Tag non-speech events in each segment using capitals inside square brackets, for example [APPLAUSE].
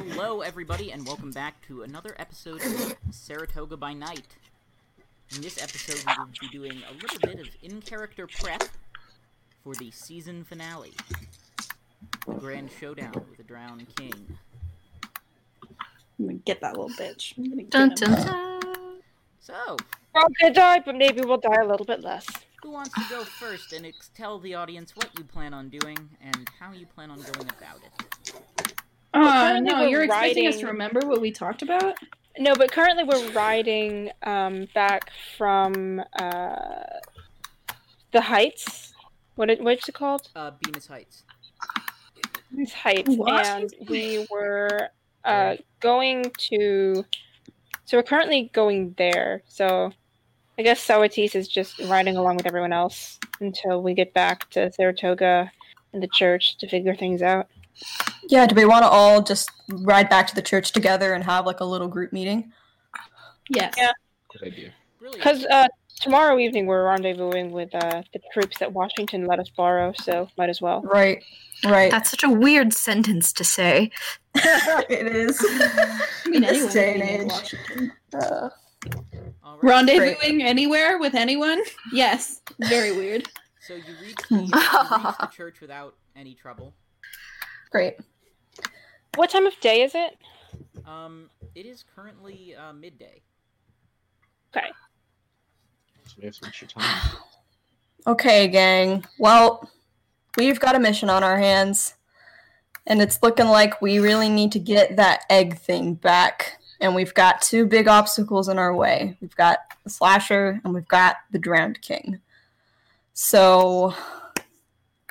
Hello, everybody, and welcome back to another episode of Saratoga by Night. In this episode, we will be doing a little bit of in-character prep for the season finale, the grand showdown with the Drowned King. I'm gonna get that little bitch. I'm gonna get Dun, him. dun, dun. So, We're gonna die, but maybe we'll die a little bit less. who wants to go first and ex- tell the audience what you plan on doing and how you plan on going about it? Uh, no, we're you're expecting us to remember what we talked about? No, but currently we're riding um, back from uh, the heights. What it, what's it called? Uh, Bemis Heights. These heights, What? and we were uh, going to. So we're currently going there. So I guess Sawatis is just riding along with everyone else until we get back to Saratoga and the church to figure things out. Yeah, do we want to all just ride back to the church together and have like a little group meeting? Yes. Yeah. Good idea. Because uh, tomorrow evening we're rendezvousing with uh, the troops that Washington let us borrow, so might as well. Right, right. That's such a weird sentence to say. [LAUGHS] it is. [LAUGHS] I mean, This anyone day can and age. Washington. Uh, All right. Rendezvousing anywhere with anyone? Yes. Very weird. So you reach, the, you reach the church without any trouble. Great. What time of day is it? Um, it is currently uh, midday. Okay. So we have some extra time. Okay, gang. Well, we've got a mission on our hands, and it's looking like we really need to get that egg thing back. And we've got two big obstacles in our way. We've got the slasher, and we've got the drowned king. So,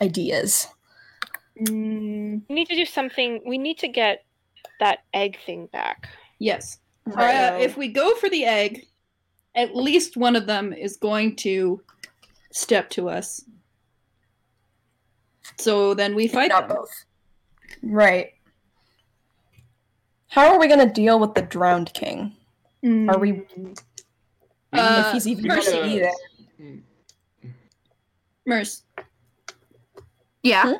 ideas. Mm, We need to do something. We need to get that egg thing back. yes. Uh, Right. if we go for the egg, at least one of them is going to step to us. So then we fight Not them. both. Right. How are we gonna deal with the drowned king? Are we Uh, if he's even Percy. gonna there? Mm, Merce, Yeah,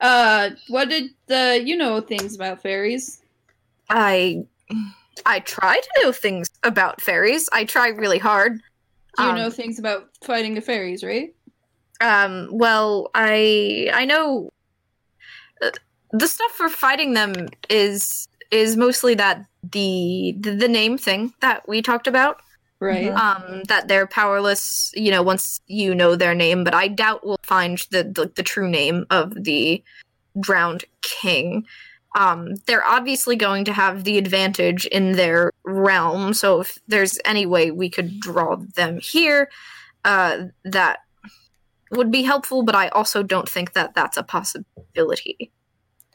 uh, what did the you know things about fairies? I I try to know things about fairies. I try really hard. You Um, know things about fighting the fairies, right? Um, well, I I know uh, the stuff for fighting them is is mostly that the the, the name thing that we talked about. Right. Mhm. Um, that they're powerless, you know, once you know their name. But I doubt we'll find the the, the true name of the drowned king. Um, they're obviously going to have the advantage in their realm. So if there's any way we could draw them here, uh, that would be helpful. But I also don't think that that's a possibility.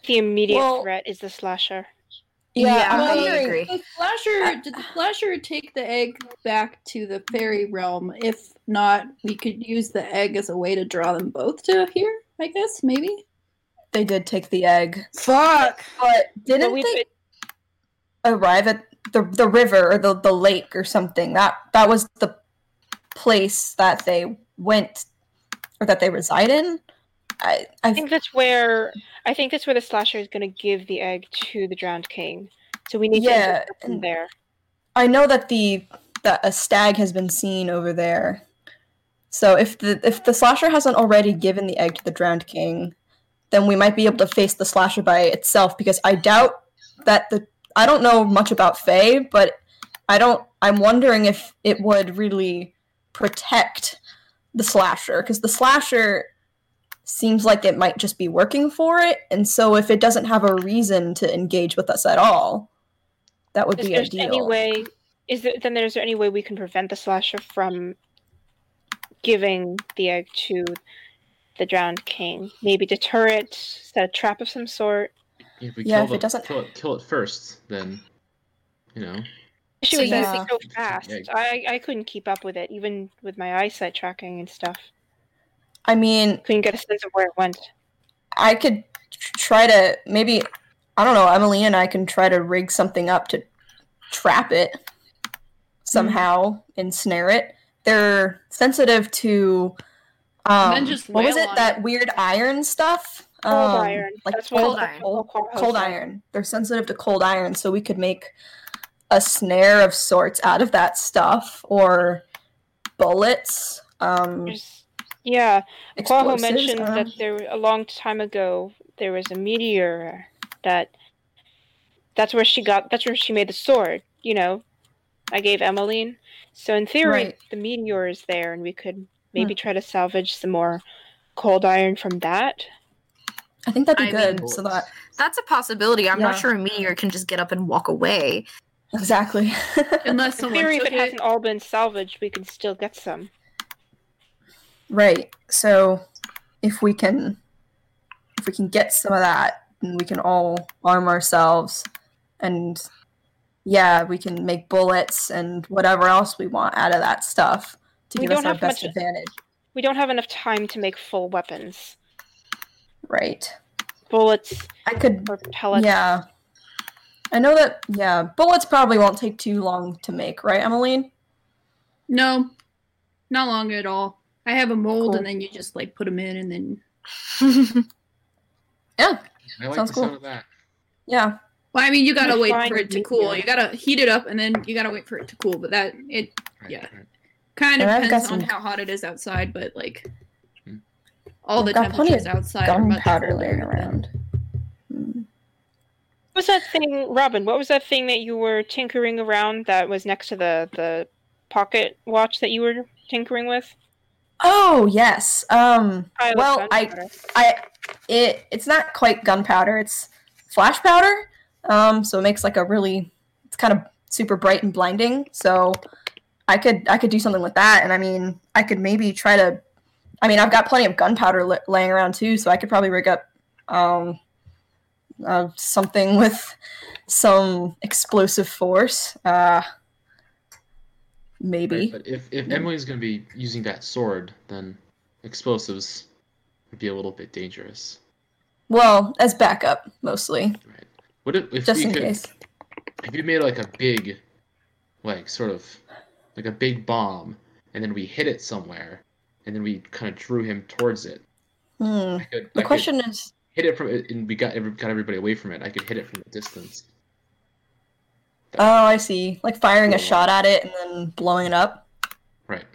The immediate Well- threat is the slasher. Yeah, I'm I wondering- agree. The slasher did the slasher take the egg back to the fairy realm? If not, we could use the egg as a way to draw them both to here. I guess maybe. They did take the egg, Fuck. but But didn't we they arrive at the the river or the, the lake or something? That that was the place that they went or that they reside in. I I I think that's where I think that's where the slasher is going to give the egg to the drowned king. So we need Yeah, to them there. I know that the that a stag has been seen over there. So if the if the slasher hasn't already given the egg to the drowned king, then we might be able to face the slasher by itself because I doubt that the I don't know much about Fae, but I don't I'm wondering if it would really protect the slasher because the slasher seems like it might just be working for it and so if it doesn't have a reason to engage with us at all that would Is be there ideal any way? Is there then? There's there any way we can prevent the slasher from giving the egg to the drowned king? Maybe deter it, set a trap of some sort. If we Yeah, kill, if it doesn't- kill it, kill it first, then you know. She So was you so fast. I I couldn't keep up with it, even with my eyesight tracking and stuff. I mean, Couldn't get a sense of where it went. I could try to maybe I don't know. Emily and I can try to rig something up to trap it somehow, ensnare it. They're sensitive to um, what was it? That it. weird iron stuff. Cold um, iron. like That's what cold iron. Cold, Cold cold iron. iron. They're sensitive to cold iron, so we could make a snare of sorts out of that stuff, or bullets. Um, There's- Yeah, Quaho mentioned um, that there a long time ago there was a meteor that that's where she got that's where she made the sword. You know, I gave Emmeline. So in theory, Right. the meteor is there, and we could maybe try to salvage some more cold iron from that. I think that'd be I good. mean- so that That's a possibility. I'm not sure a meteor can just get up and walk away. exactly. [LAUGHS] Unless In someone theory, if took it hasn't all been salvaged, we can still get some. Right. So if we can, if we can get some of that, then we can all arm ourselves, and yeah, we can make bullets and whatever else we want out of that stuff to We give us don't our have best much- advantage. We don't have enough time to make full weapons. Right. Bullets I could or pellets. Yeah. I know that, yeah, bullets probably won't take too long to make, right, Emmeline? No, not long at all. I have a mold, Cool. and then you just like put them in, and then [LAUGHS] Yeah, I like Sounds the cool. sound of that. yeah. well, I mean, you gotta We're wait for it to cool. meteor. You gotta heat it up, and then you gotta wait for it to cool. But that it Right, Yeah. right. kind of And I've depends on how hot it is outside. But like Hmm. all I've the temperatures outside are much Gunpowder colder laying around. Hmm. What was that thing, Robin? What was that thing that you were tinkering around that was next to the the pocket watch that you were tinkering with? Oh yes. Um. Well, I. I, it, it's not quite gunpowder. It's flash powder. Um. So it makes like a really, it's kind of super bright and blinding. So, I could, I could do something with that. And I mean, I could maybe try to. I mean, I've got plenty of gunpowder li- laying around too, so I could probably rig up, um, uh, something [LAUGHS] with some explosive force. Uh. Maybe. Right, but if if Emily's gonna be using that sword, then explosives would be a little bit dangerous. Well, as backup mostly, Right. What if, if just we in could case. if you made like a big, like sort of, like a big bomb, and then we hit it somewhere, and then we kind of drew him towards it. Hmm. Could, The I question is, hit it from, and we got got everybody away from it. I could hit it from a distance. Oh, I see. Like firing a shot at it and then blowing it up. Right.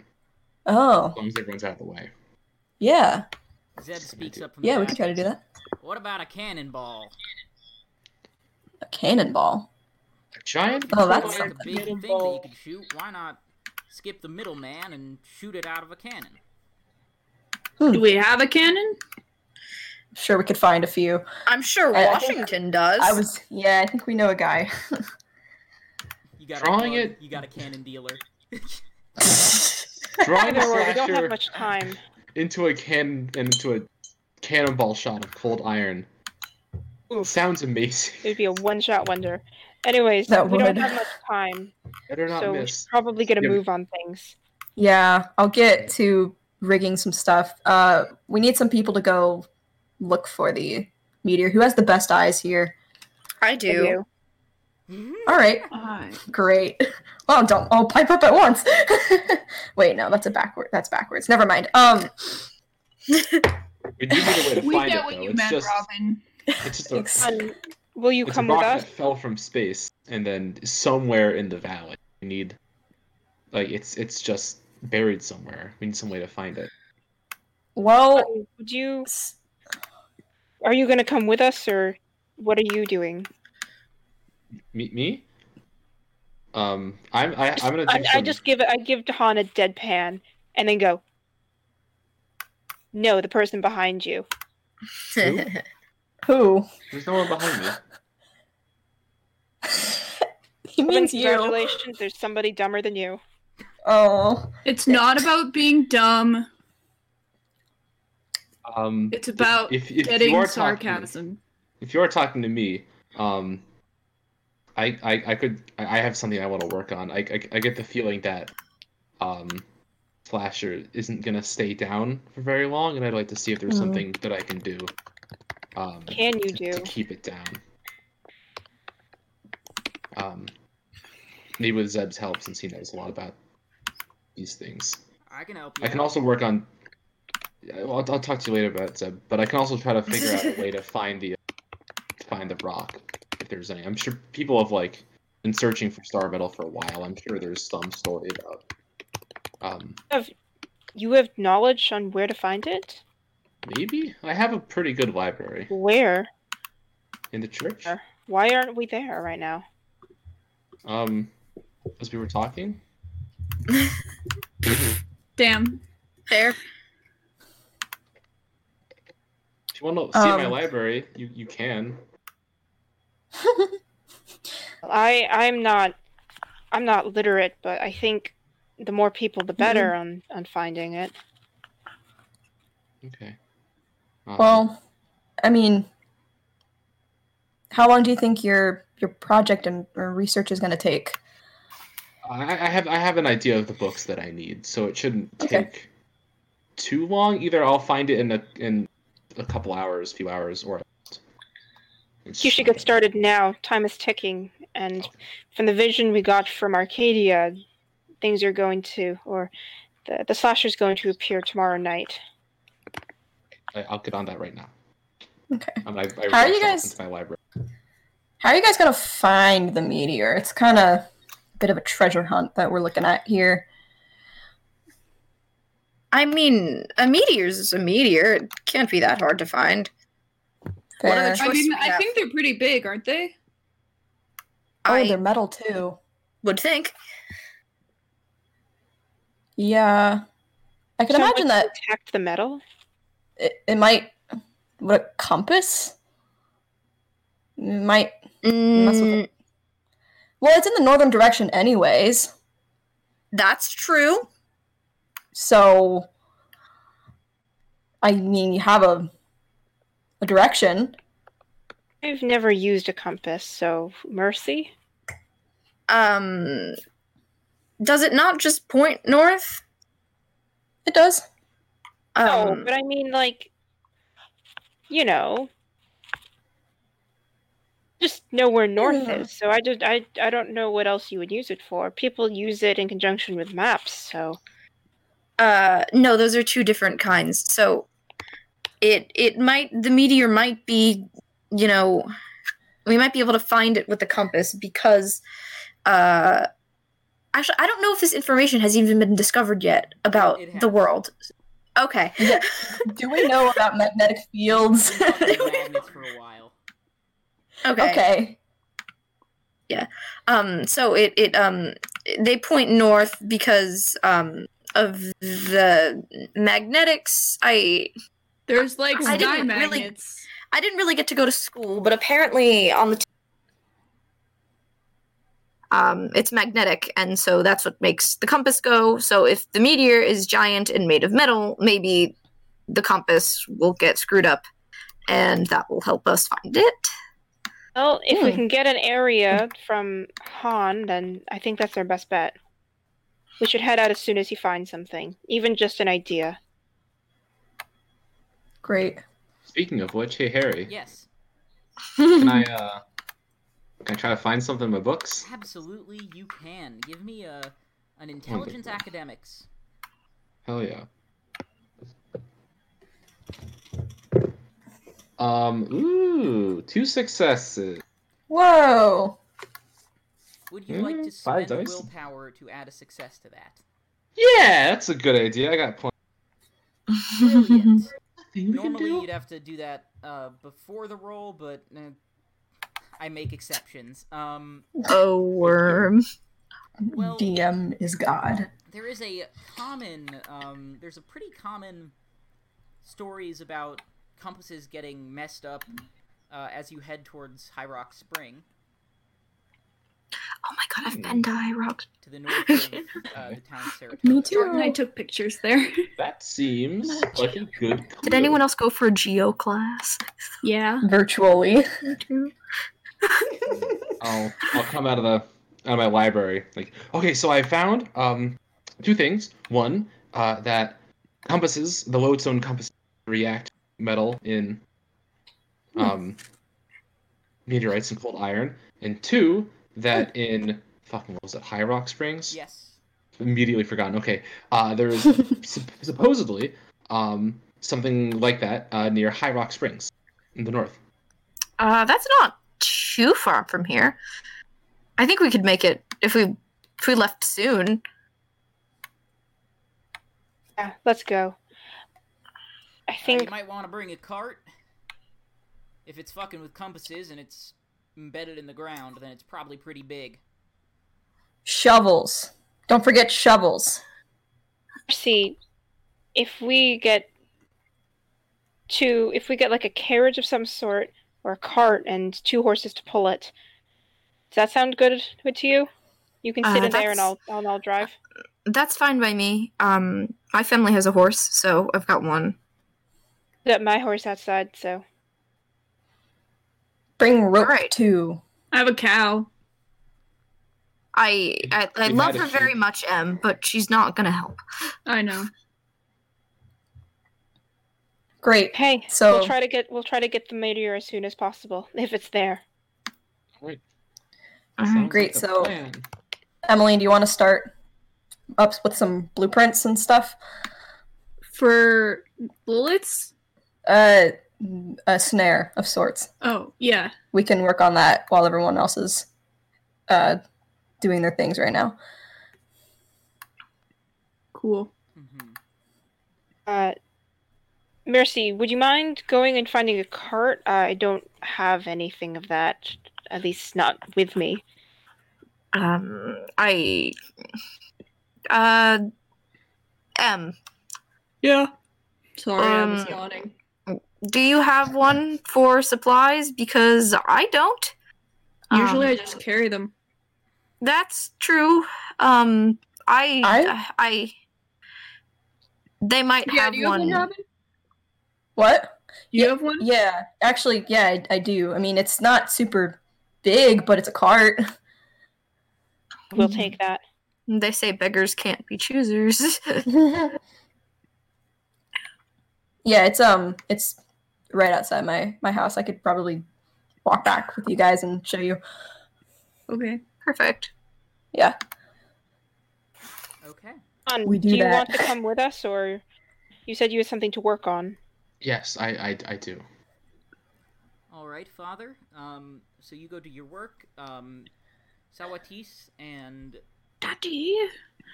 Oh, As long as everyone's out of the way. yeah, Zeb speaks up from yeah. the We can try to do that. What about a cannonball? A cannonball. A giant. Oh, that's Like a something. big thing that you could shoot. Why not skip the middleman and shoot it out of a cannon? Hmm. Do we have a cannon? Sure, we could find a few. I'm sure I- I think- Washington does. I was, yeah, I think we know a guy. [LAUGHS] You got Drawing a plug, it- You got a cannon dealer. [LAUGHS] Drawing Either way, we a don't have much time. into a can and into a cannonball shot of cold iron. Oof. Sounds amazing. It'd be a one-shot wonder. Anyways, That we don't would. have much time, Better not so we miss. should probably get a Yeah. move on things. yeah, I'll get to rigging some stuff. Uh, we need some people to go look for the meteor. Who has the best eyes here? I I do. Do. [LAUGHS] All right, [LAUGHS] Alright. great. [LAUGHS] Well, don't all pipe up at once. Wait, no, that's a backward. That's backwards. Never mind. Um, We do need a way to We find get it what though. you It's meant, just Robin. it's just a, Ex- Um, will you it's come a with rock us? that fell from space and then somewhere in the valley. We need like it's it's just buried somewhere. We need some way to find it. well, Um, Would you? Are you going to come with us, or what are you doing? Me me? Um I'm I, I'm gonna I, some I just give it. I give Dahan a deadpan, and then go. No, the person behind you. Who? who? [LAUGHS] there's no one behind me. [LAUGHS] he Well, then means you. congratulations. There's somebody dumber than you. Oh, It's not about being dumb. Um It's about if, if getting you are talking to me- sarcasm. if you are talking to me, um, I I, I could I I have something I want to work on. I, I I get the feeling that um, Slasher isn't gonna stay down for very long, and I'd like to see if there's Mhm. something that I can do. Um, Can you do to do? keep it down. Um, maybe with Zeb's help, since he knows a lot about these things. I can help you. I can out. also work on Yeah, well, I'll, I'll talk to you later about it, Zeb. But I can also try to figure out a way to find the find the rock if there's any. I'm sure people have like been searching for star metal for a while. I'm sure there's some story about. Um, have You have knowledge on where to find it? maybe I have a pretty good library Where? in the church. Why aren't we there right now? Um, as we were talking. [LAUGHS] Damn. Fair. If you want to see my Um, library, you you can. I I'm not I'm not literate, but I think the more people the better on on finding it. Okay. Um, Well, I mean, how long do you think your your project and or research is going to take? I, I have I have an idea of the books that I need, so it shouldn't Okay. take too long. Either I'll find it in a in a couple hours, few hours, or it's- You should get started now. Time is ticking, and from the vision we got from Arcadia, things are going to, or the the slasher is going to appear tomorrow night. I, I'll get on that right now. Okay. Um, I, I How are you guys- into my library. How are you guys going to find the meteor? It's kind of a bit of a treasure hunt that we're looking at here. I mean, a meteor is a meteor. It can't be that hard to find. What are the I mean, I think they're pretty big, aren't they? Oh, I they're metal too. would think. Yeah. I can So imagine that protect the metal. it, it might. What a compass? It might mess with Mm, it. Well, it's in the northern direction, anyways. that's true. So, I mean, you have a a direction. I've never used a compass, so mercy. Um, does it not just point north? It does. No, Um, but I mean, like, you know, just know where north Yeah. is. So I just, I, I don't know what else you would use it for. People use it in conjunction with maps. So Uh, no, those are two different kinds. So, it it might the meteor might be, you know, we might be able to find it with the compass because, uh, actually, I don't know if this information has even been discovered yet about the world. Okay. Yeah. Do we know about magnetic fields? [LAUGHS] Been magnets for a while. okay. okay. Um, so it it um they point north because um of the magnetics. I There's like I sky didn't really- magnets. I didn't really get to go to school, but apparently on the t- um it's magnetic and so that's what makes the compass go. So if the meteor is giant and made of metal, maybe the compass will get screwed up and that will help us find it. Well, if we Hmm. can get an area from Han, then I think that's our best bet. We should head out as soon as he finds something, even just an idea. Great. Speaking of which, hey Harry, Yes, can I [LAUGHS] uh, can I try to find something in my books? absolutely you can. Give me a an intelligence Wonderful. academics. Hell yeah. Um, ooh, two successes. Whoa. Would you like to Mm, five spend willpower to add a success to that? Yeah, that's a good idea. I got plenty. Brilliant. [LAUGHS] we can Normally you'd have to do that uh, before the roll, but eh, I make exceptions. Um, oh worm. Well- DM is God. there is a common um, there's a pretty common stories about compasses getting messed up uh, as you head towards High Rock Spring Oh my god, I've been to High Rock. to the north of [LAUGHS] uh, the town of Saratoga. Me Jordan and I took pictures there. [LAUGHS] That seems like a good. Did anyone else go for a geo class? yeah. Virtually. [LAUGHS] I'll I'll come out of the out of my library. Like, okay, so I found um two things. One, uh, that compasses, the lodestone compasses react metal in um meteorites and cold iron, and two, that in fucking what was it, High Rock Springs? Yes. Immediately forgotten. Okay, uh, there's [LAUGHS] sup- supposedly um something like that uh, near High Rock Springs in the north. Uh, that's not too far from here. I think we could make it if we if we left soon. Yeah, let's go. I Uh, you might want to bring a cart. If it's fucking with compasses and it's embedded in the ground, then it's probably pretty big. Shovels. Don't forget shovels. see if we get two if we get like a carriage of some sort or a cart and two horses to pull it. Does that sound good, good to you? You can sit Uh, in there and I'll and I'll drive. That's fine by me. Um, my family has a horse, so I've got one. Got my horse outside, so Bring rope Alright. too. I have a cow. I I, I love her very much, Em, but she's not gonna help. I know. Great. hey, So- we'll try to get we'll try to get the meteor as soon as possible [LAUGHS] if it's there. Alright. Sounds Great, like so- plan. Emily, do you want to start up with some blueprints and stuff? For bullets? Uh, a snare of sorts. Oh, yeah. We can work on that while everyone else is uh, doing their things right now. Cool. hmm Uh Mercy, would you mind going and finding a cart? Uh, I don't have anything of that, at least not with me. Um, I uh, Em, Yeah. Sorry, I was Um, yawning. Do you have one for supplies? Because I don't. Usually Um, I just carry them. That's true. Um, I, I- I, they might Yeah, have do you have one. one, Robin? What? Do you have one? Yeah, actually, yeah, I, I do. I mean, it's not super big, but it's a cart. [LAUGHS] We'll take that. They say beggars can't be choosers. [LAUGHS] [LAUGHS] yeah, it's um, it's right outside my my house. I could probably walk back with you guys and show you. Okay. Perfect. Yeah. Okay. On, We do you that. want to come with us, or you said you had something to work on? Yes, I, I, I do. All right, Father. Um, so you go to your work. Um, Sawatis and Daddy.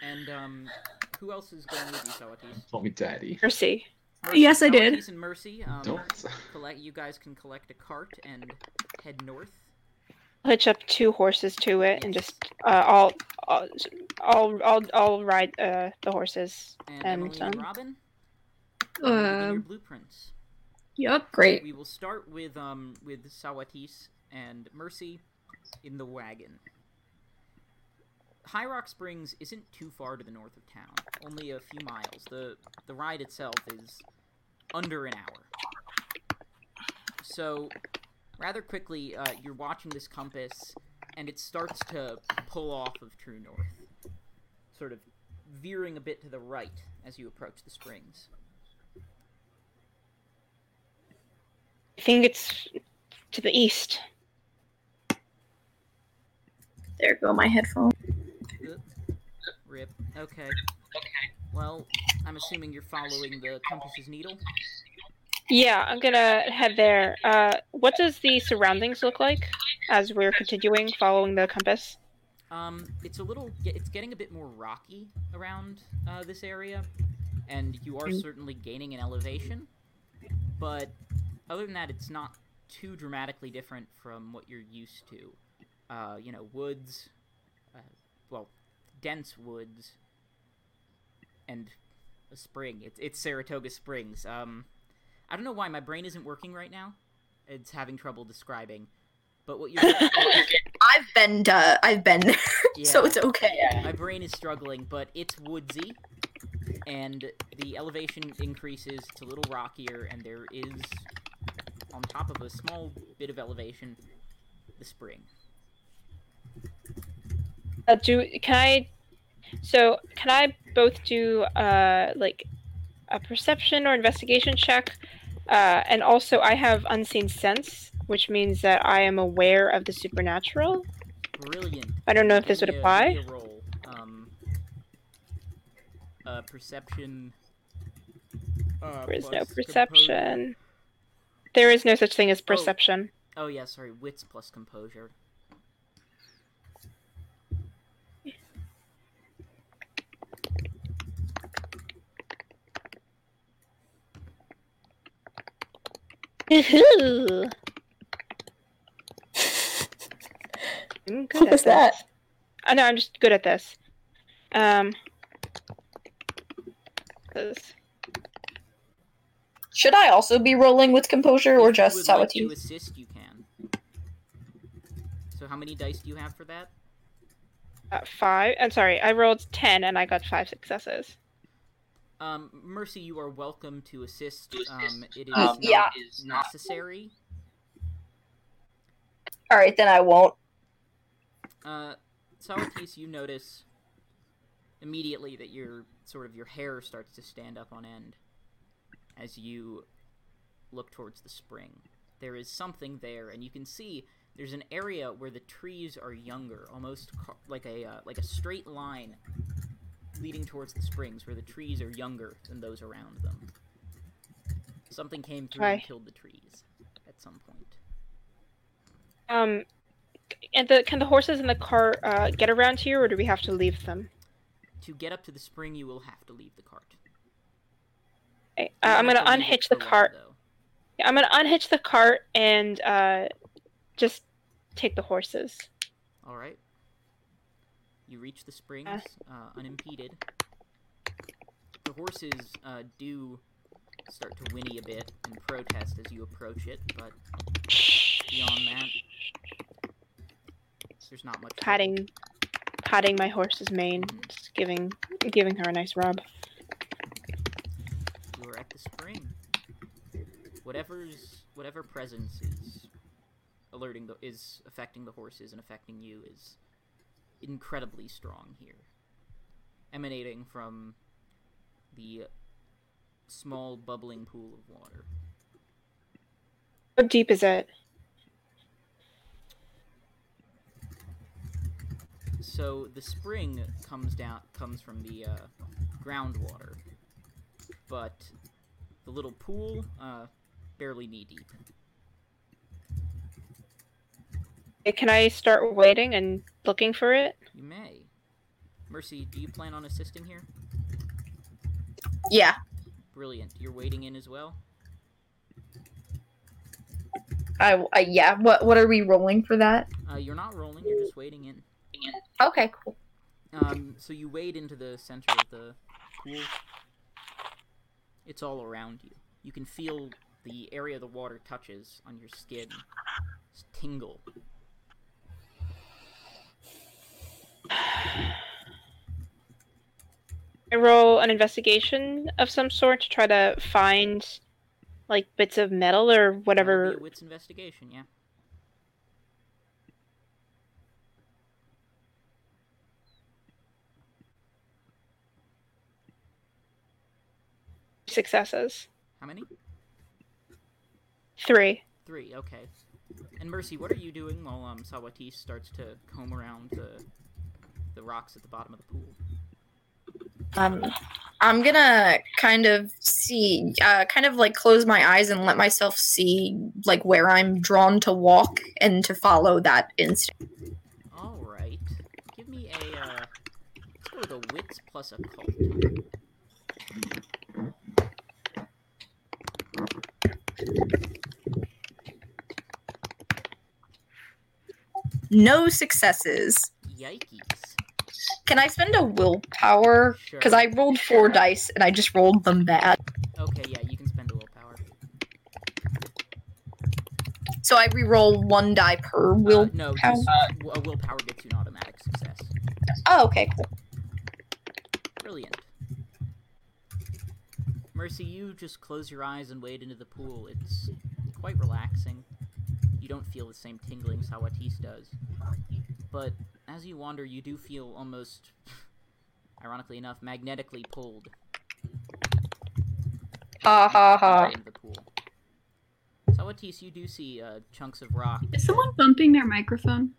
and um, who else is going with you, Sawatis? Call me daddy. Mercy. Mercy, Yes, I did. Sawatis and Mercy. Um, Don't. collect. You guys can collect a cart and head north. Hitch up two horses to it and just uh, I'll, I'll I'll I'll I'll ride uh, the horses. And, And, Emily and um, Robin. you begin your blueprints. Yep. Great. We will start with um with Sawatis and Mercy in the wagon. High Rock Springs isn't too far to the north of town, only a few miles. The the ride itself is under an hour. So, rather quickly, uh, you're watching this compass, and it starts to pull off of true north, sort of veering a bit to the right as you approach the springs. I think it's to the east. There go my headphone. Oop. Rip. Okay. Okay. Well, I'm assuming you're following the compass's needle. Yeah, I'm gonna head there. Uh, what does the surroundings look like as we're continuing following the compass? Um, it's a little. It's getting a bit more rocky around uh, this area, and you are certainly gaining an elevation. But other than that, it's not too dramatically different from what you're used to. Uh, you know, woods. Uh, well, dense woods. And a spring. It's it's Saratoga Springs. Um, I don't know why my brain isn't working right now. It's having trouble describing. But what you're [LAUGHS] I've been, uh, I've been there, [LAUGHS] so it's okay. My brain is struggling, but it's woodsy, and the elevation increases. It's a little rockier, and there is, on top of a small bit of elevation, the spring. Uh, do can I? So can I both do uh like a perception or investigation check, uh, and also I have unseen sense, which means that I am aware of the supernatural. Brilliant. I don't know if this would apply. give me a roll. Um, uh, perception. Uh, There is no composure. perception. There is no such thing as perception. Oh yeah, sorry, wits plus composure. I'm good What at was that? this. I know, I'm just good at this. Um, 'cause- Should I also be rolling with composure or If you just would like to assist, you can. So how many dice do you have for that? uh, five. I'm sorry, I rolled ten and I got five successes. Um, Mercy, you are welcome to assist. Um, it is Um, not yeah. necessary. All right, then I won't. Uh, Sawatis, you notice immediately that your sort of your hair starts to stand up on end as you look towards the spring. There is something there, and you can see there's an area where the trees are younger, almost ca- like a uh, like a straight line leading towards the springs, where the trees are younger than those around them. Something came through and killed the trees at some point. Um, and the can the horses in the cart uh, get around here, or do we have to leave them? To get up to the spring, you will have to leave the cart. Okay, uh, I'm gonna to unhitch the cart. though. Yeah, I'm gonna unhitch the cart and uh, just take the horses. All right. You reach the springs Uh. uh, unimpeded. The horses uh, do start to whinny a bit and protest as you approach it, but beyond that, there's not much. patting patting my horse's mane, just giving giving her a nice rub. You are at the spring. Whatever's whatever presence is alerting the is affecting the horses and affecting you is incredibly strong here, emanating from the small bubbling pool of water. How deep is it? So the spring comes down comes from the uh, groundwater, but the little pool uh, barely knee deep. Eh, Can I start waiting and looking for it? You may. Mercy, do you plan on assisting here? Yeah. Brilliant. You're waiting in as well. I, I yeah. What what are we rolling for that? Uh, you're not rolling. You're just waiting in. Okay, cool. Um, so you wade into the center of the pool. It's all around you. You can feel the area the water touches on your skin tingle. I roll an investigation of some sort to try to find like bits of metal or That'll whatever. be wits investigation, yeah. successes. How many? Three. Three. Okay. And Mercy, what are you doing while um Sawatis starts to comb around the the rocks at the bottom of the pool? Um, I'm gonna kind of see, uh, kind of like close my eyes and let myself see like where I'm drawn to walk and to follow that instinct. All right. Give me a uh, let's go with a wits plus occult. No successes. Yikes. Can I spend a willpower? Sure. Because I rolled four dice and I just rolled them bad. Okay, yeah, you can spend a willpower. So I re-roll one die per Uh, no, just, w- a willpower gets you an automatic success. Oh, okay, cool. Brilliant. Mercy, you just close your eyes and wade into the pool. It's quite relaxing. You don't feel the same tingling Sawatis does. But as you wander, you do feel almost, ironically enough, magnetically pulled Ha ha ha. into the pool. Sawatis, you do see uh, chunks of rock. Is someone bumping their microphone?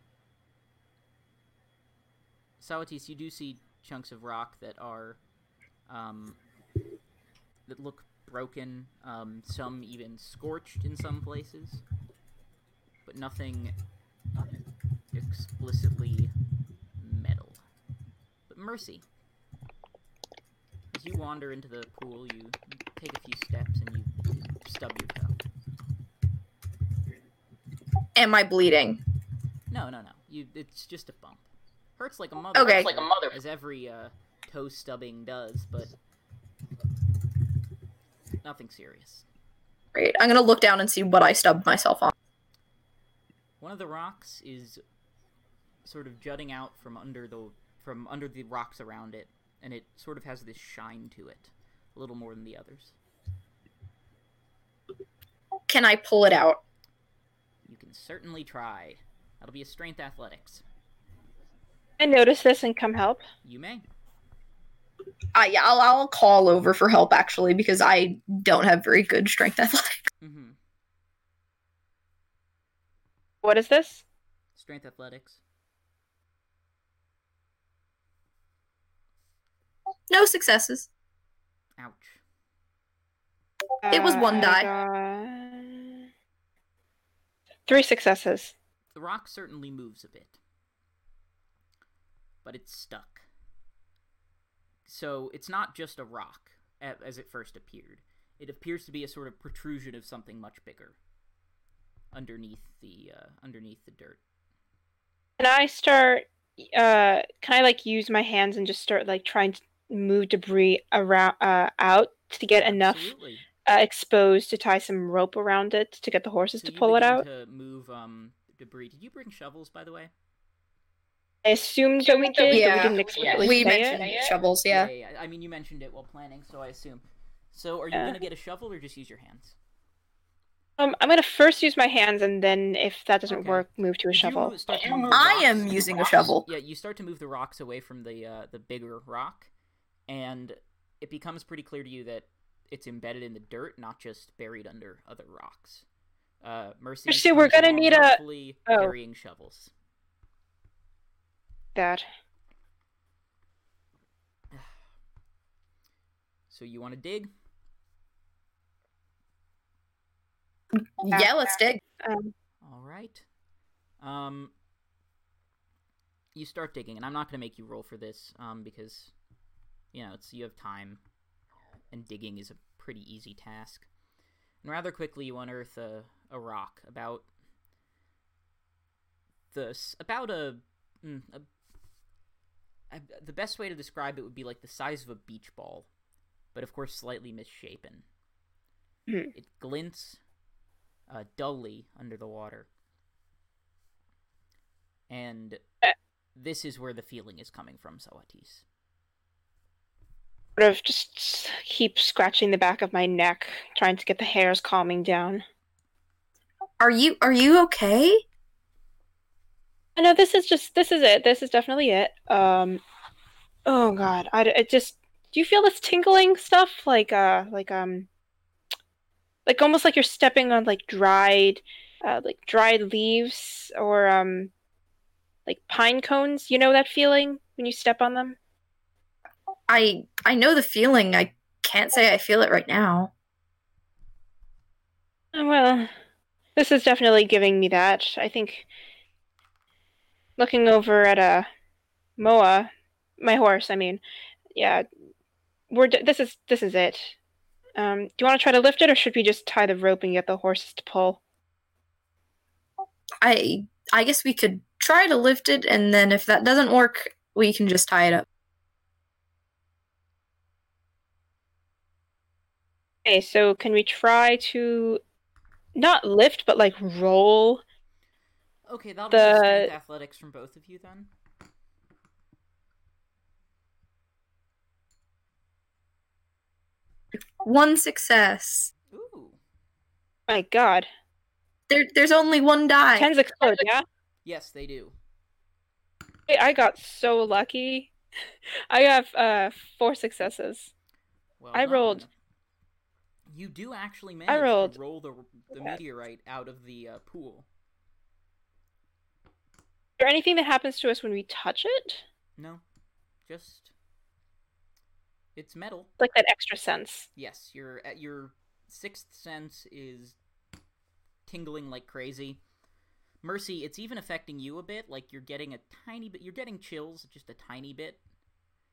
Sawatis, you do see chunks of rock that are, um, that look broken, um, some even scorched in some places, but nothing explicitly metal. But mercy. As you wander into the pool, you take a few steps and you stub your toe. Am I bleeding? No, no, no. You, it's just a bump. Hurts like a mother. Okay. Hurts like a mother, as every uh, toe stubbing does, but nothing serious. Great. I'm gonna look down and see what I stubbed myself on. One of the rocks is sort of jutting out from under the from under the rocks around it, and it sort of has this shine to it, a little more than the others. Can I pull it out? You can certainly try. That'll be a strength athletics. I notice this and come help. You may. Uh, yeah, I'll, I'll call over for help actually because I don't have very good strength [LAUGHS] athletics. Mm-hmm. What is this? Strength athletics. No successes. Ouch. It was one Uh, die. got Three successes. The rock certainly moves a bit, but it's stuck. So it's not just a rock as it first appeared. It appears to be a sort of protrusion of something much bigger underneath the uh, underneath the dirt. Can I start? Uh, can I like use my hands and just start like trying to move debris around uh, out to get enough uh, exposed to tie some rope around it to get the horses So to you pull it out? to move um, debris. Did you bring shovels, by the way? I assumed that we did, but we Yeah. didn't explicitly we say mentioned it. shovels, yeah. yeah, yeah. I mean, you mentioned it while planning, so I assume. So, are you Yeah. gonna get a shovel or just use your hands? Um, I'm gonna first use my hands, and then if that doesn't Okay. work, move to a you shovel. to I am using a shovel. Yeah, you start to move the rocks away from the uh, the bigger rock, and it becomes pretty clear to you that it's embedded in the dirt, not just buried under other rocks. Uh, Mercy, Actually, we're gonna need a- helpfully oh. carrying shovels. That. [SIGHS] So you want to dig? Yeah, let's dig. Um, All right. Um, you start digging, and I'm not going to make you roll for this, um, because you know it's you have time, and digging is a pretty easy task. And rather quickly, you unearth a a rock about the s- about a, mm, a, a the best way to describe it would be like the size of a beach ball, but of course slightly misshapen. Hmm. It glints uh, dully under the water. And Eh. this is where the feeling is coming from, Sawatis. Sort of just keep scratching the back of my neck, trying to get the hairs calming down. Are you are you okay? I know this is just this is it. This is definitely it. Um, oh god, I it just do you feel this tingling stuff like uh like um like almost like you're stepping on like dried uh like dried leaves or um like pine cones. You know that feeling when you step on them? I I know the feeling. I can't say I feel it right now. Well, this is definitely giving me that. I think looking over at uh, Moa, my horse. I mean, yeah, we're this is this is it. Um, do you want to try to lift it, or should we just tie the rope and get the horses to pull? I I guess we could try to lift it and then if that doesn't work, we can just tie it up. Okay, so can we try to not lift, but like roll? Okay, that'll be The- strength athletics from both of you then. One success. Ooh. My God, There there's only one die. tens explode. Yeah, Yes, they do. Wait, I got so lucky. [LAUGHS] I have uh four successes. Well I rolled- done. You do actually manage rolled- to roll the the meteorite out of the uh, pool. Is there anything that happens to us when we touch it? No, just It's metal. Like that extra sense. Yes, your your sixth sense is tingling like crazy. Mercy, it's even affecting you a bit. Like you're getting a tiny bit. You're getting chills, just a tiny bit.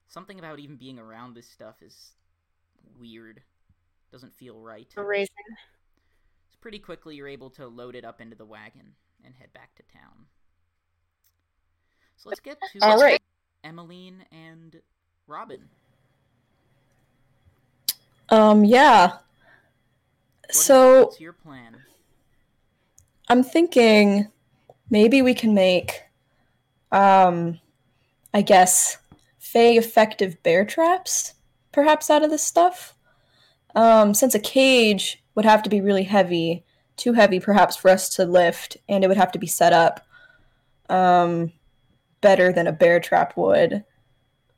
Something about even being around this stuff is weird. Doesn't feel right. Amazing. So pretty quickly, you're able to load it up into the wagon and head back to town. So let's get to All right. Emmeline and Robin. Um, yeah. What is- So what's your plan? I'm thinking maybe we can make, um, I guess, Fae effective bear traps, perhaps out of this stuff. Um, since a cage would have to be really heavy, too heavy perhaps for us to lift, and it would have to be set up um, better than a bear trap would.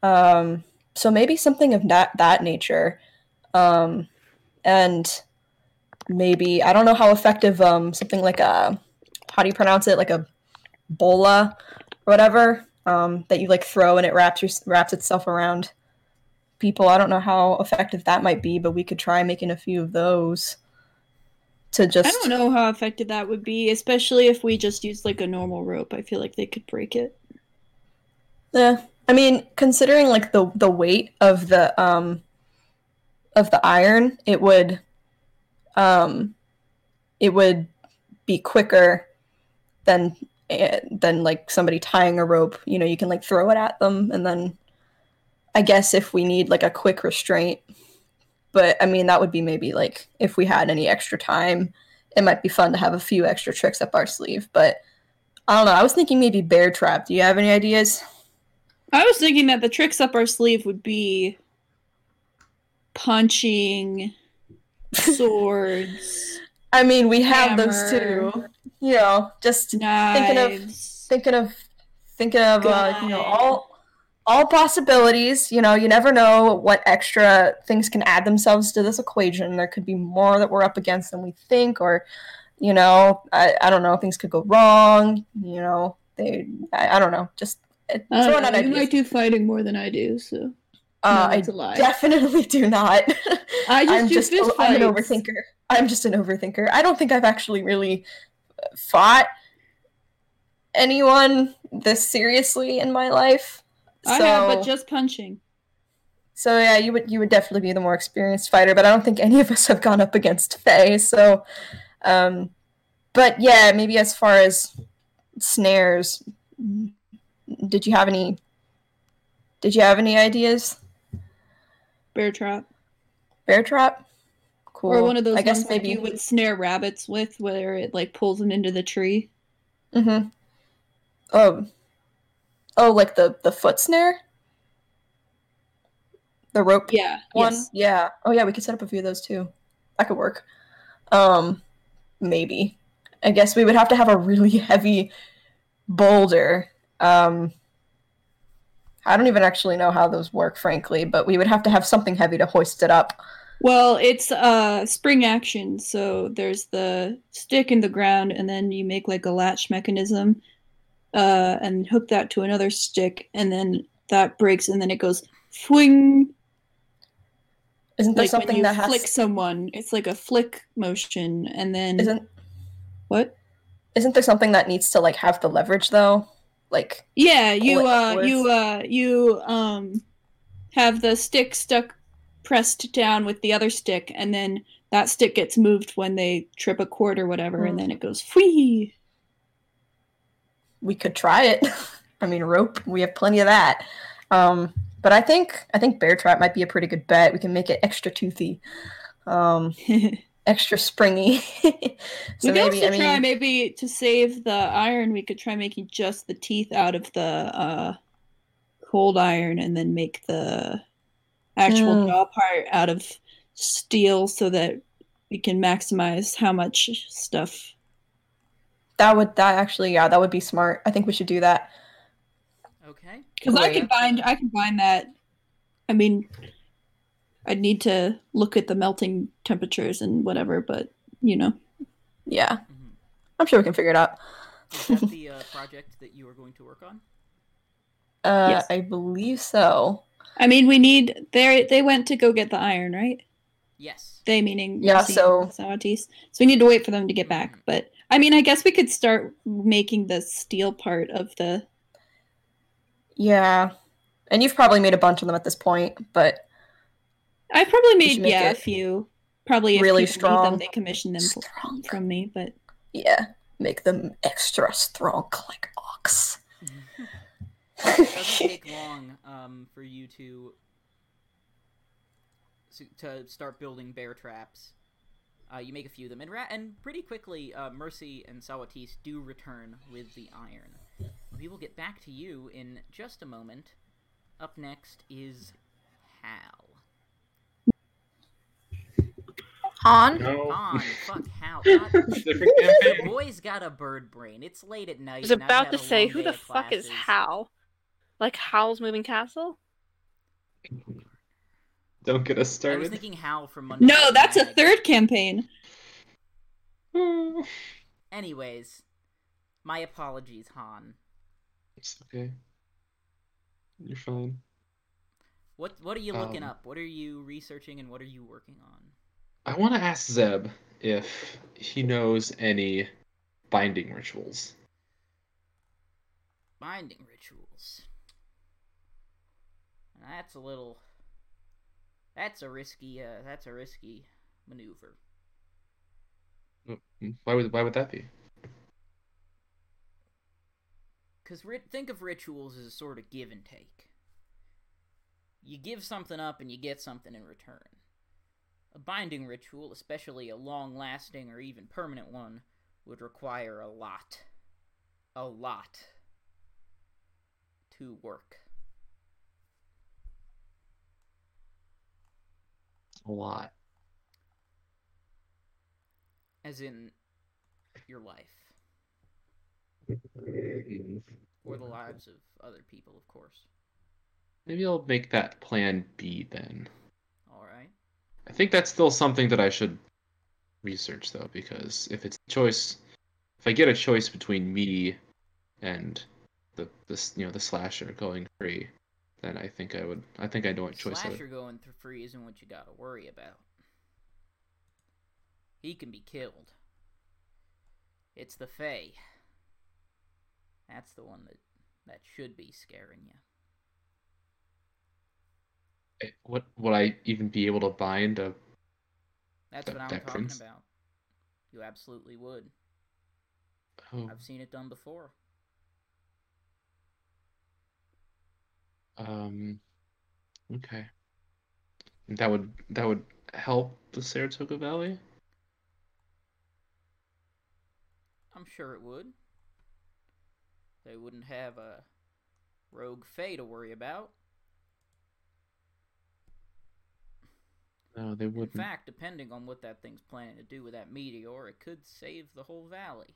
Um, so maybe something of that that nature, um, and maybe I don't know how effective um something like a how do you pronounce it? Like a bola or whatever um that you like throw and it wraps your, wraps itself around people. I don't know how effective that might be, but we could try making a few of those to just I don't know how effective that would be, especially if we just used like a normal rope. I feel like they could break it. Yeah. I mean, considering like the the weight of the um of the iron, it would um it would be quicker than eh, than like somebody tying a rope. You know, you can like throw it at them and then I guess if we need like a quick restraint. But I mean, that would be maybe like if we had any extra time, it might be fun to have a few extra tricks up our sleeve, but I don't know. I was thinking maybe bear trap. Do you have any ideas? I was thinking that the tricks up our sleeve would be punching, [LAUGHS] swords, I mean, we have those too. You know, just knives. thinking of thinking of thinking of uh, you know all all possibilities. You know, you never know what extra things can add themselves to this equation. There could be more that we're up against than we think, or you know, I, I don't know, things could go wrong. You know, they I, I don't know, just uh, throwing don't out know, you might do fighting more than I do, so uh, no, I lie. definitely do not. [LAUGHS] I [LAUGHS] just I'm do just fist I'm an overthinker. I'm just an overthinker. I don't think I've actually really uh, fought anyone this seriously in my life. I so, have, but just punching. so yeah, you would you would definitely be the more experienced fighter, but I don't think any of us have gone up against Fae. So, um, but yeah, maybe as far as snares, did you have any? Did you have any ideas? Bear trap. Bear trap. Cool. Or one of those I guess maybe. you would snare rabbits with, where it like pulls them into the tree. Mm-hmm. Oh. Oh, like the the foot snare? The rope Yeah. one? Yes. Yeah. Oh yeah, we could set up a few of those too. That could work. Um maybe. I guess we would have to have a really [LAUGHS] heavy boulder. Um I don't even actually know how those work, frankly, but we would have to have something heavy to hoist it up. Well, it's uh spring action, so there's the stick in the ground, and then you make like a latch mechanism, uh, and hook that to another stick, and then that breaks, and then it goes fling. Isn't there Like when something you that has flick someone, it's like a flick motion, and then isn't what? isn't there something that needs to like have the leverage though? Like Yeah, you uh upwards. you uh you um have the stick stuck pressed down with the other stick and then that stick gets moved when they trip a cord or whatever and Hmm. then it goes free. We could try it. [LAUGHS] I mean, rope, we have plenty of that. Um, but I think I think bear trap might be a pretty good bet. We can make it extra toothy, um, [LAUGHS] extra springy. [LAUGHS] so could maybe also I mean, try maybe to save the iron we could try making just the teeth out of the uh cold iron and then make the actual Hmm. jaw part out of steel so that we can maximize how much stuff that would that actually yeah that would be smart. I think we should do that. Okay. Because I can find I can find that. I mean, I'd need to look at the melting temperatures and whatever, but you know, Yeah, hmm I'm sure we can figure it out. Is that the uh, project that you are going to work on? Uh, Yes. I believe so. I mean, we need they they went to go get the iron, right? Yes. They meaning Yeah, so- and Sawatis. So we need to wait for them to get back. Mhm. But I mean, I guess we could start making the steel part of the. Yeah. And you've probably made a bunch of them at this point, but I probably made yeah a few. Probably if really strong. Them, they commission them Strong. from me, but yeah, make them extra strong like ox. it doesn't take [LAUGHS] long um, for you to to start building bear traps. Uh, you make a few of them, and ra- and pretty quickly, uh, Mercy and Sawatis do return with the iron. We will get back to you in just a moment. Up next is Hal. Han? No. On, fuck Hal. [LAUGHS] God, the boy's got a bird brain. It's late at night. I was about to say, who the of fuck is. Hal? Like Hal's Moving Castle? Don't get us started. I was thinking Hal from Monday. no, Night that's a Mag. third campaign. [SIGHS] Anyways, my apologies, Han. It's okay. You're fine. What what are you looking Um, up? What are you researching and what are you working on? I want to ask Zeb if he knows any binding rituals. Binding rituals. That's a little. That's a risky. Uh, that's a risky maneuver. Mm, Why would why would that be? Because ri- think of rituals as a sort of give and take. You give something up and you get something in return. A binding ritual, especially a long lasting or even permanent one, would require a lot. A lot. To work. A lot. As in your life. Or the lives of other people, of course. Maybe I'll make that plan B then. Alright. I think that's still something that I should research though, because if it's a choice, if I get a choice between me and the this you know the slasher going free, then I think I would. I think I know what choice I Slasher would. going through free isn't what you gotta worry about. He can be killed. It's the Fae. That's the one that that should be scaring you. Eh, What would I even be able to bind a? That's That- what I'm that talking prince? about. You absolutely would. Oh, I've seen it done before. Um, okay. That would that would help the Saratoga Valley. I'm sure it would. They wouldn't have a rogue Fae to worry about. No, they wouldn't. In fact, depending on what that thing's planning to do with that meteor, it could save the whole valley.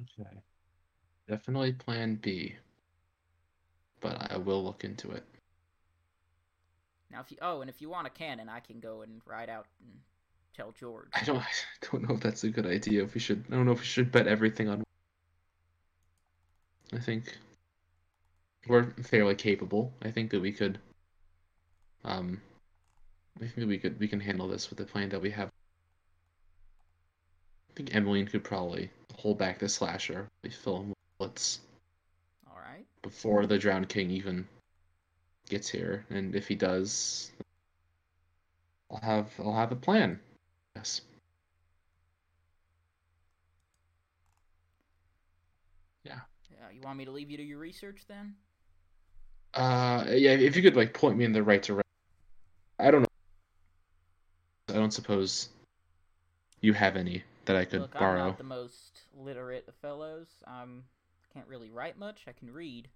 Okay. Definitely Plan B. But I will look into it. Now, if you oh, and if you want a cannon, I can go and ride out and tell George. I don't. [LAUGHS] I don't know if that's a good idea. If we should, I don't know if we should bet everything on. I think we're fairly capable. I think that we could. Um, I think that we could we can handle this with the plan that we have. I think Emmeline could probably hold back the slasher. We fill him with bullets. Before the drowned king even gets here, and if he does, I'll have I'll have a plan. Yes. Yeah. Uh, you want me to leave you to your research then? Uh, yeah. If you could like point me in the right direction. I don't know. I don't suppose you have any that I could Look, I'm borrow. not the most literate of fellows. I'm can't really write much. I can read,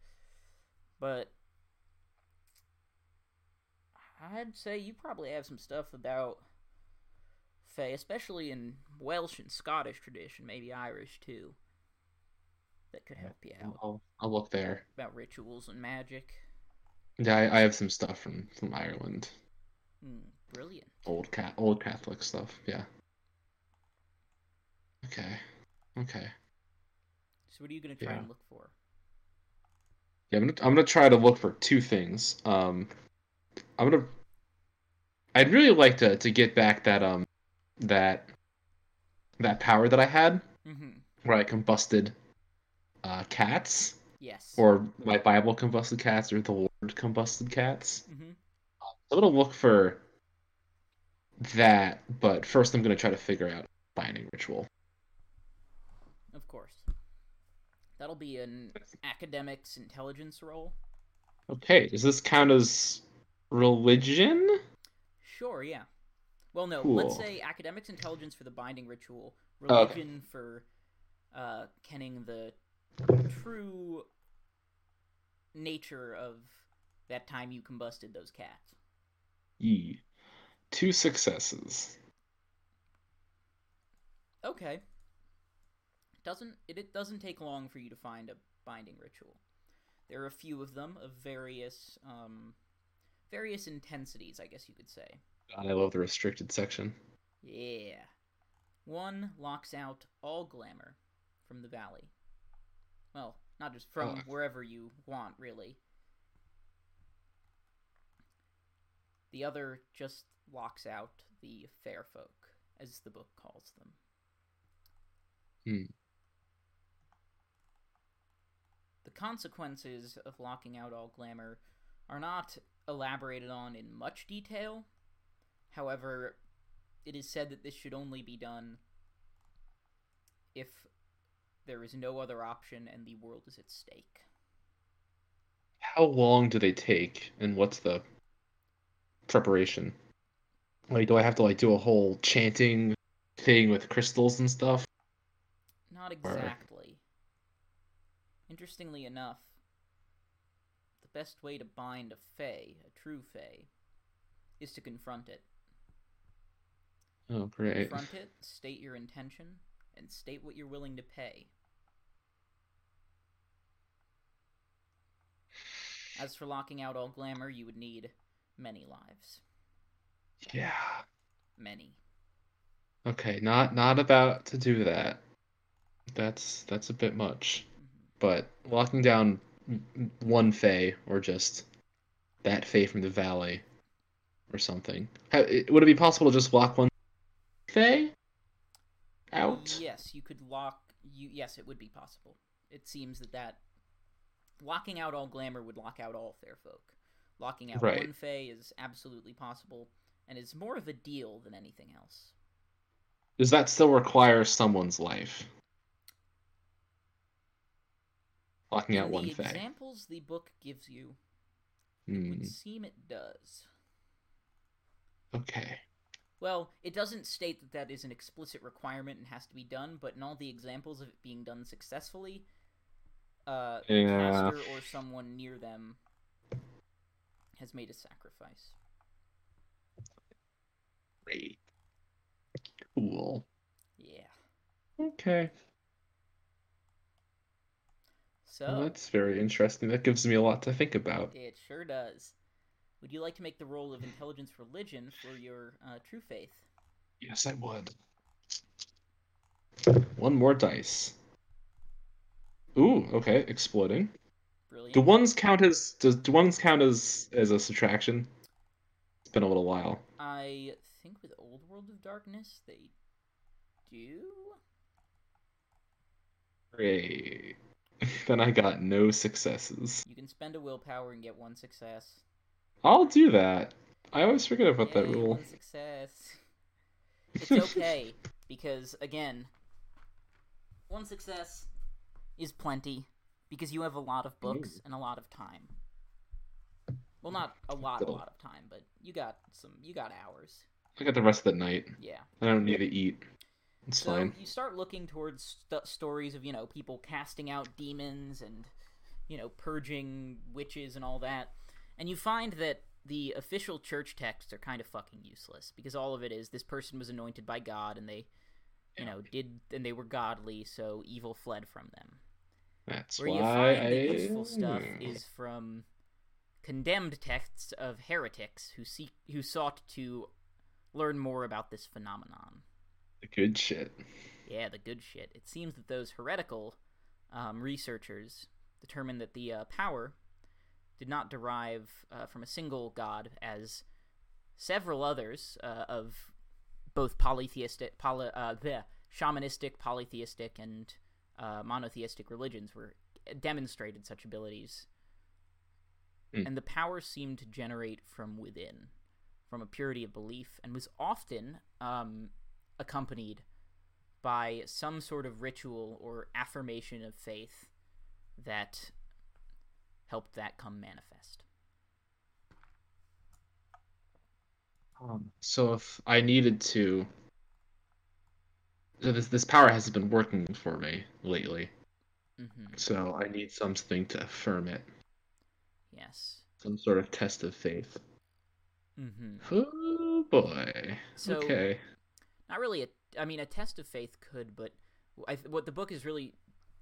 but I'd say you probably have some stuff about Fae, especially in Welsh and Scottish tradition, maybe Irish too. That could help you out I'll I'll look there. about rituals and magic. Yeah, I, I have some stuff from from Ireland, Hmm, brilliant. old cat, old Catholic stuff. Yeah. Okay. Okay. So what are you gonna try Yeah. and look for? Yeah, I'm gonna, I'm gonna try to look for two things. Um, I'm gonna. I'd really like to to get back that um, that that power that I had Mm-hmm. where I combusted uh, cats, Yes. or my Bible combusted cats, or the Lord combusted cats. Mm-hmm. I'm gonna look for that, but first I'm gonna try to figure out binding ritual. Of course. That'll be an academics intelligence roll. Okay, does this count as religion? Sure, yeah. Well, no, let's say academics intelligence for the binding ritual, Okay. religion for uh, kenning the true nature of that time you combusted those cats. Yee. Two successes. Okay. Doesn't it, it doesn't take long for you to find a binding ritual. There are a few of them of various um various intensities, I guess you could say. God, I love the restricted section. Yeah. One locks out all glamour from the valley. Well, not just from Oh. wherever you want, really. The other just locks out the fair folk, as the book calls them. Hmm. The consequences of locking out all glamour are not elaborated on in much detail. However, it is said that this should only be done if there is no other option and the world is at stake. How long do they take, and what's the preparation? Like, do I have to like do a whole chanting thing with crystals and stuff? Not Or- exactly. Interestingly enough, the best way to bind a Fae, a true Fae, is to confront it. Oh, great. Confront it, state your intention, and state what you're willing to pay. As for locking out all glamour, you would need many lives. Yeah. Many. Okay, not not about to do that. That's that's a bit much. But locking down one Fae or just that Fae from the valley or something. How, would it be possible to just lock one Fae out? Yes, you could lock. You yes, it would be possible. It seems that that locking out all glamour would lock out all fair folk. Locking out Right. one Fae is absolutely possible, and is more of a deal than anything else. Does that still require someone's life? Locking out In one the examples the book gives you, it Hmm. would seem it does. Okay. Well, it doesn't state that that is an explicit requirement and has to be done, but in all the examples of it being done successfully, uh, the Yeah. caster or someone near them has made a sacrifice. Great. Cool. Yeah. Okay. So Well, that's very interesting. That gives me a lot to think about. it sure does. Would you like to make the roll of intelligence religion for your uh, true faith? Yes, I would. One more dice. Ooh, okay, exploding. Brilliant. Do ones count as does do ones count as as a subtraction? It's been a little while. I think with Old World of Darkness they do. Great. [LAUGHS] then I got no successes. You can spend a willpower and get one success. I'll do that. I always forget about that rule. One success. It's okay [LAUGHS] because again, one success is plenty because you have a lot of books and a lot of time. Well, not a lot, a lot of time, but you got some. You got hours. I got the rest of the night. Yeah. I don't need to eat. It's so fine. you start looking towards st- stories of you know people casting out demons and you know purging witches and all that, and you find that the official church texts are kind of fucking useless because all of it is this person was anointed by God and they, you know, did and they were godly, so evil fled from them. That's Where why you find I... the useful stuff is from condemned texts of heretics who seek who sought to learn more about this phenomenon. The good shit. Yeah, the good shit. It seems that those heretical um, researchers determined that the uh, power did not derive uh, from a single god, as several others uh, of both polytheistic, poly, uh, the shamanistic, polytheistic, and uh, monotheistic religions were demonstrated such abilities. Hmm. And the power seemed to generate from within, from a purity of belief, and was often um, accompanied by some sort of ritual or affirmation of faith that helped that come manifest. Um, so if I needed to, so this this power hasn't been working for me lately. hmm So I need something to affirm it, Yes. some sort of test of faith. Mm-hmm. Oh boy. So, okay. Not really a. I mean, a test of faith could, but I, what the book is really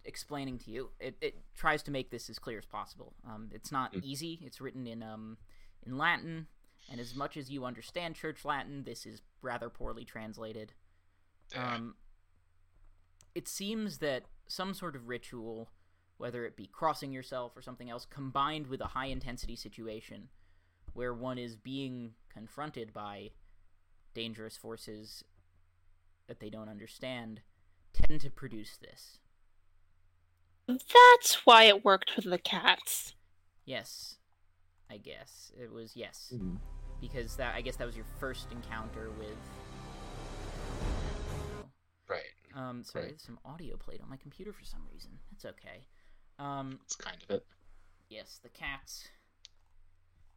explaining to you, it, it tries to make this as clear as possible. Um, it's not Mm. easy. It's written in um in Latin, and as much as you understand Church Latin, this is rather poorly translated. Um, it seems that some sort of ritual, whether it be crossing yourself or something else, combined with a high intensity situation where one is being confronted by dangerous forces that they don't understand, tend to produce this. That's why it worked with the cats. Yes, I guess it was yes Mhm. because that I guess that was your first encounter with. Right. Um, sorry, Right. there's some audio played on my computer for some reason. That's okay. Um, It's kind of it. yes, the cats.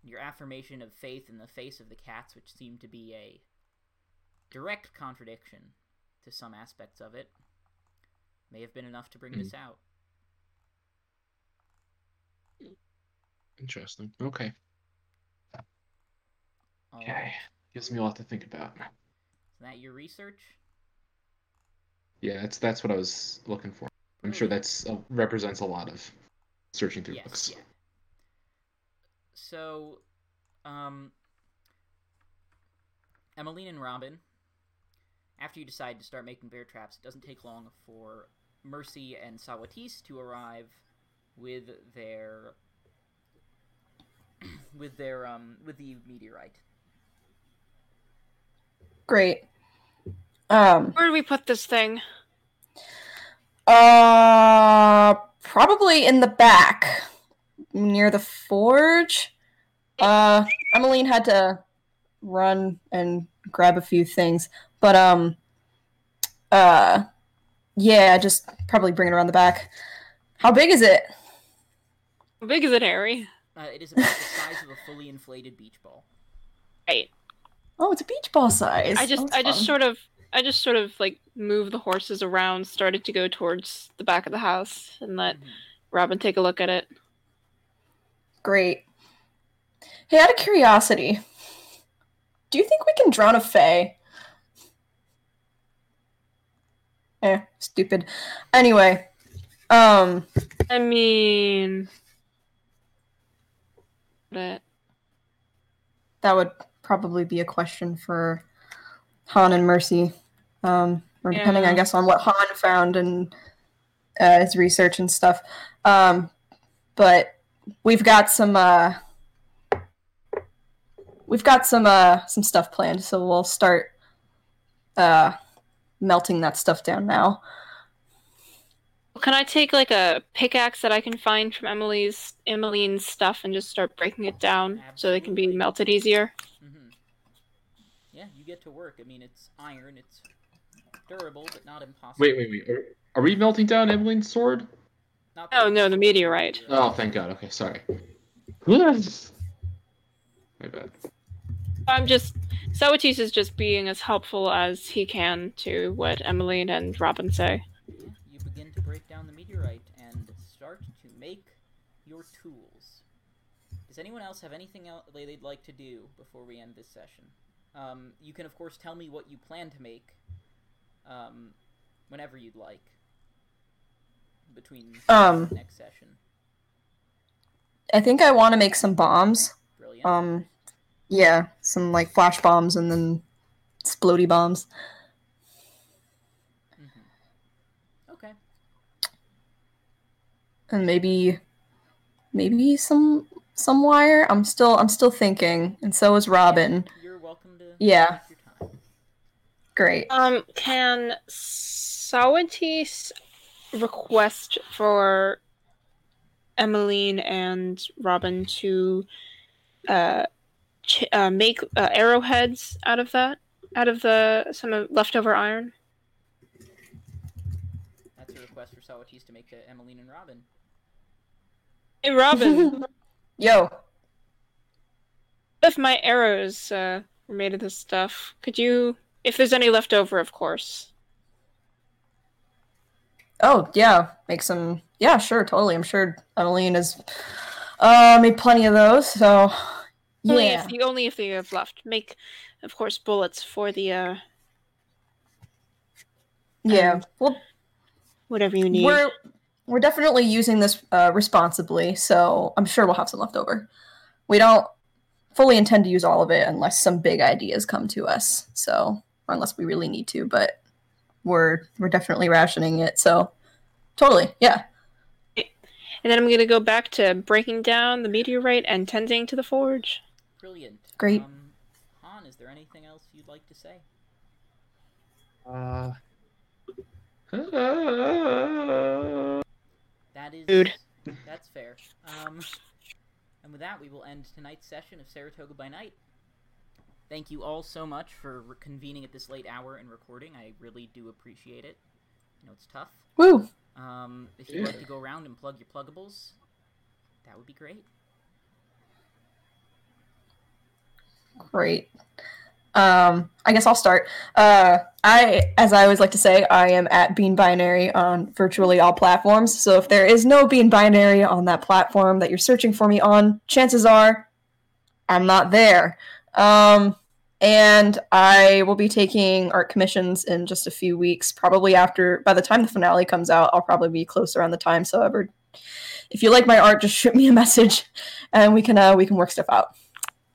Your affirmation of faith in the face of the cats, which seemed to be a direct contradiction to some aspects of it, may have been enough to bring Hmm. this out. Interesting. Okay. All Okay. right. Gives me a lot to think about. Is that your research? Yeah, that's that's what I was looking for. I'm sure that's uh, represents a lot of searching through yes. books. Yeah. So, um, Emmeline and Robin, after you decide to start making bear traps, it doesn't take long for Mercy and Sawatis to arrive with their [CLEARS THROAT] with their um with the meteorite. Great. Um, Where do we put this thing? uh, probably in the back, near the forge. Uh, Emmeline had to run and grab a few things, but um, uh, yeah, just probably bring it around the back. How big is it? How big is it, Harry? Uh, it is about the size of a fully inflated beach ball. Right. Oh, it's a beach ball size. I just, that's I just sort of, I just sort of like moved the horses around, started to go towards the back of the house, and let Mhm. Robin take a look at it. Great. Hey, out of curiosity, do you think we can drown a fae? Eh, stupid. Anyway, um, I mean, but that would probably be a question for Han and Mercy. Um, or depending, I guess, on what Han found and uh, his research and stuff. Um, but we've got some uh, we've got some uh, some stuff planned, so we'll start uh, melting that stuff down now. can I take like a pickaxe that I can find from Emily's Emmeline's stuff and just start breaking it down so they can be melted easier? hmm Yeah, you get to work. I mean, it's iron. It's durable, but not impossible. Wait, wait, wait. Are, are we melting down Evelyn's sword? Not Oh, no, the meteorite. Oh, thank God. Okay, sorry. My bad. I'm just Sawatis is just being as helpful as he can to what Emmeline and Robin say. You begin to break down the meteorite and start to make your tools. Does anyone else have anything else they'd like to do before we end this session? Um, you can, of course, tell me what you plan to make um, whenever you'd like between Um, next session. I think I want to make some bombs. Brilliant. Um, yeah, some like flash bombs and then explody bombs. hmm Okay. and maybe maybe some some wire. I'm still I'm still thinking, and so is Robin. You're welcome to Yeah. take your time. Great. Um, can Sawatis request for Emmeline and Robin to uh, ch- uh make uh, arrowheads out of that, out of the some of leftover iron? That's a request for Sawatis to make uh, Emmeline and Robin. Hey, Robin, [LAUGHS] Yo, if my arrows uh, were made of this stuff, could you, if there's any left over, of course. Oh yeah, make some. Yeah, sure, totally. I'm sure Emmeline has uh made plenty of those. So Only yeah, if you only if you have left. Make, of course, bullets for the uh yeah. um, Well, whatever you need. we're we're definitely using this uh, responsibly, so I'm sure we'll have some left over. We don't fully intend to use all of it unless some big ideas come to us. So or unless we really need to, but we're we're definitely rationing it. So totally, yeah. And then I'm gonna go back to breaking down the meteorite and tending to the forge. Brilliant. Great. Um, Han, is there anything else you'd like to say? Uh, That is Food. That's fair. Um, and with that, we will end tonight's session of Saratoga by Night. Thank you all so much for re- convening at this late hour and recording. I really do appreciate it. You know it's tough. Woo! Um, if you'd like to go around and plug your pluggables, that would be great. Great. Um, I guess I'll start. Uh, I, as I always like to say, I am at Bean Binary on virtually all platforms. So if there is no Bean Binary on that platform that you're searching for me on, chances are I'm not there. Um, and I will be taking art commissions in just a few weeks, probably after, by the time the finale comes out, I'll probably be closer on the time. So ever, if you like my art, just shoot me a [LAUGHS] message and we can, uh, we can work stuff out.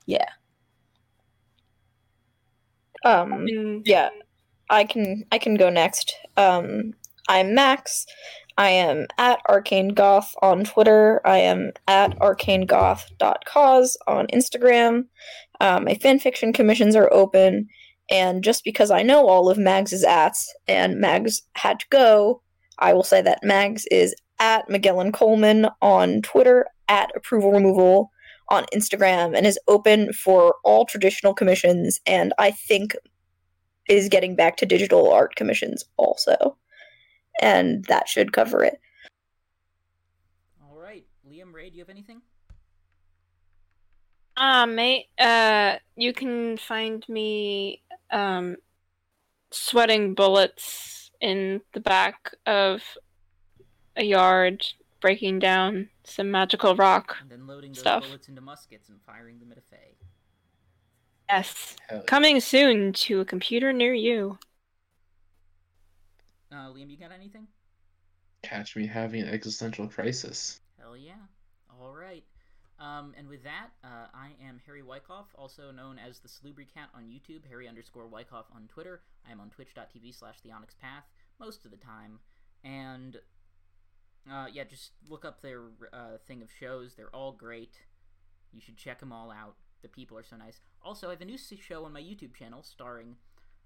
Yeah. Um, yeah, I can I can go next. Um, I'm Max. I am at Arcane Goth on Twitter. I am at arcanegoth.cause on Instagram. Um, my fanfiction commissions are open, and just because I know all of Mags's ats and Mags had to go, I will say that Mags is at Magellan Coleman on Twitter, at Approval Removal on Instagram, and is open for all traditional commissions, and I think is getting back to digital art commissions also. And that should cover it. All right, Liam, Ray, do you have anything? Ah, mate. Uh, you can find me um, sweating bullets in the back of a yard, breaking down some magical rock. And then loading those Stuff. bullets into muskets and firing them at a Fae. Yes, hell yeah. coming soon to a computer near you. Uh, Liam, you got anything? catch me having an existential crisis. Hell yeah. All right. Um, and with that, uh, I am Harry Wyckoff, also known as the Salubri Cat on YouTube, Harry underscore Wyckoff on Twitter. I am on twitch.tv slash the Onyx Path most of the time. And uh, yeah, just look up their uh, thing of shows. They're all great. You should check them all out. The people are so nice. Also, I have a new show on my YouTube channel starring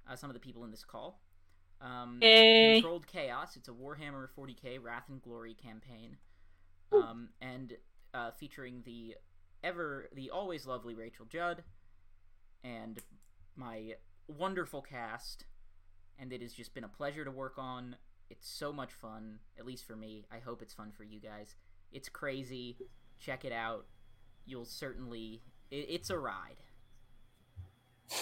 uh, some of the people in this call. Um, Yay. Controlled Chaos. It's a Warhammer 40k Wrath and Glory campaign, um, and uh, featuring the ever the always lovely Rachel Judd and my wonderful cast. And it has just been a pleasure to work on. It's so much fun, at least for me. I hope it's fun for you guys. It's crazy. Check it out. You'll certainly. It, it's a ride. [LAUGHS]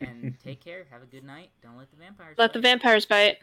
and take care. Have a good night. Don't let the vampires. Let the vampires bite.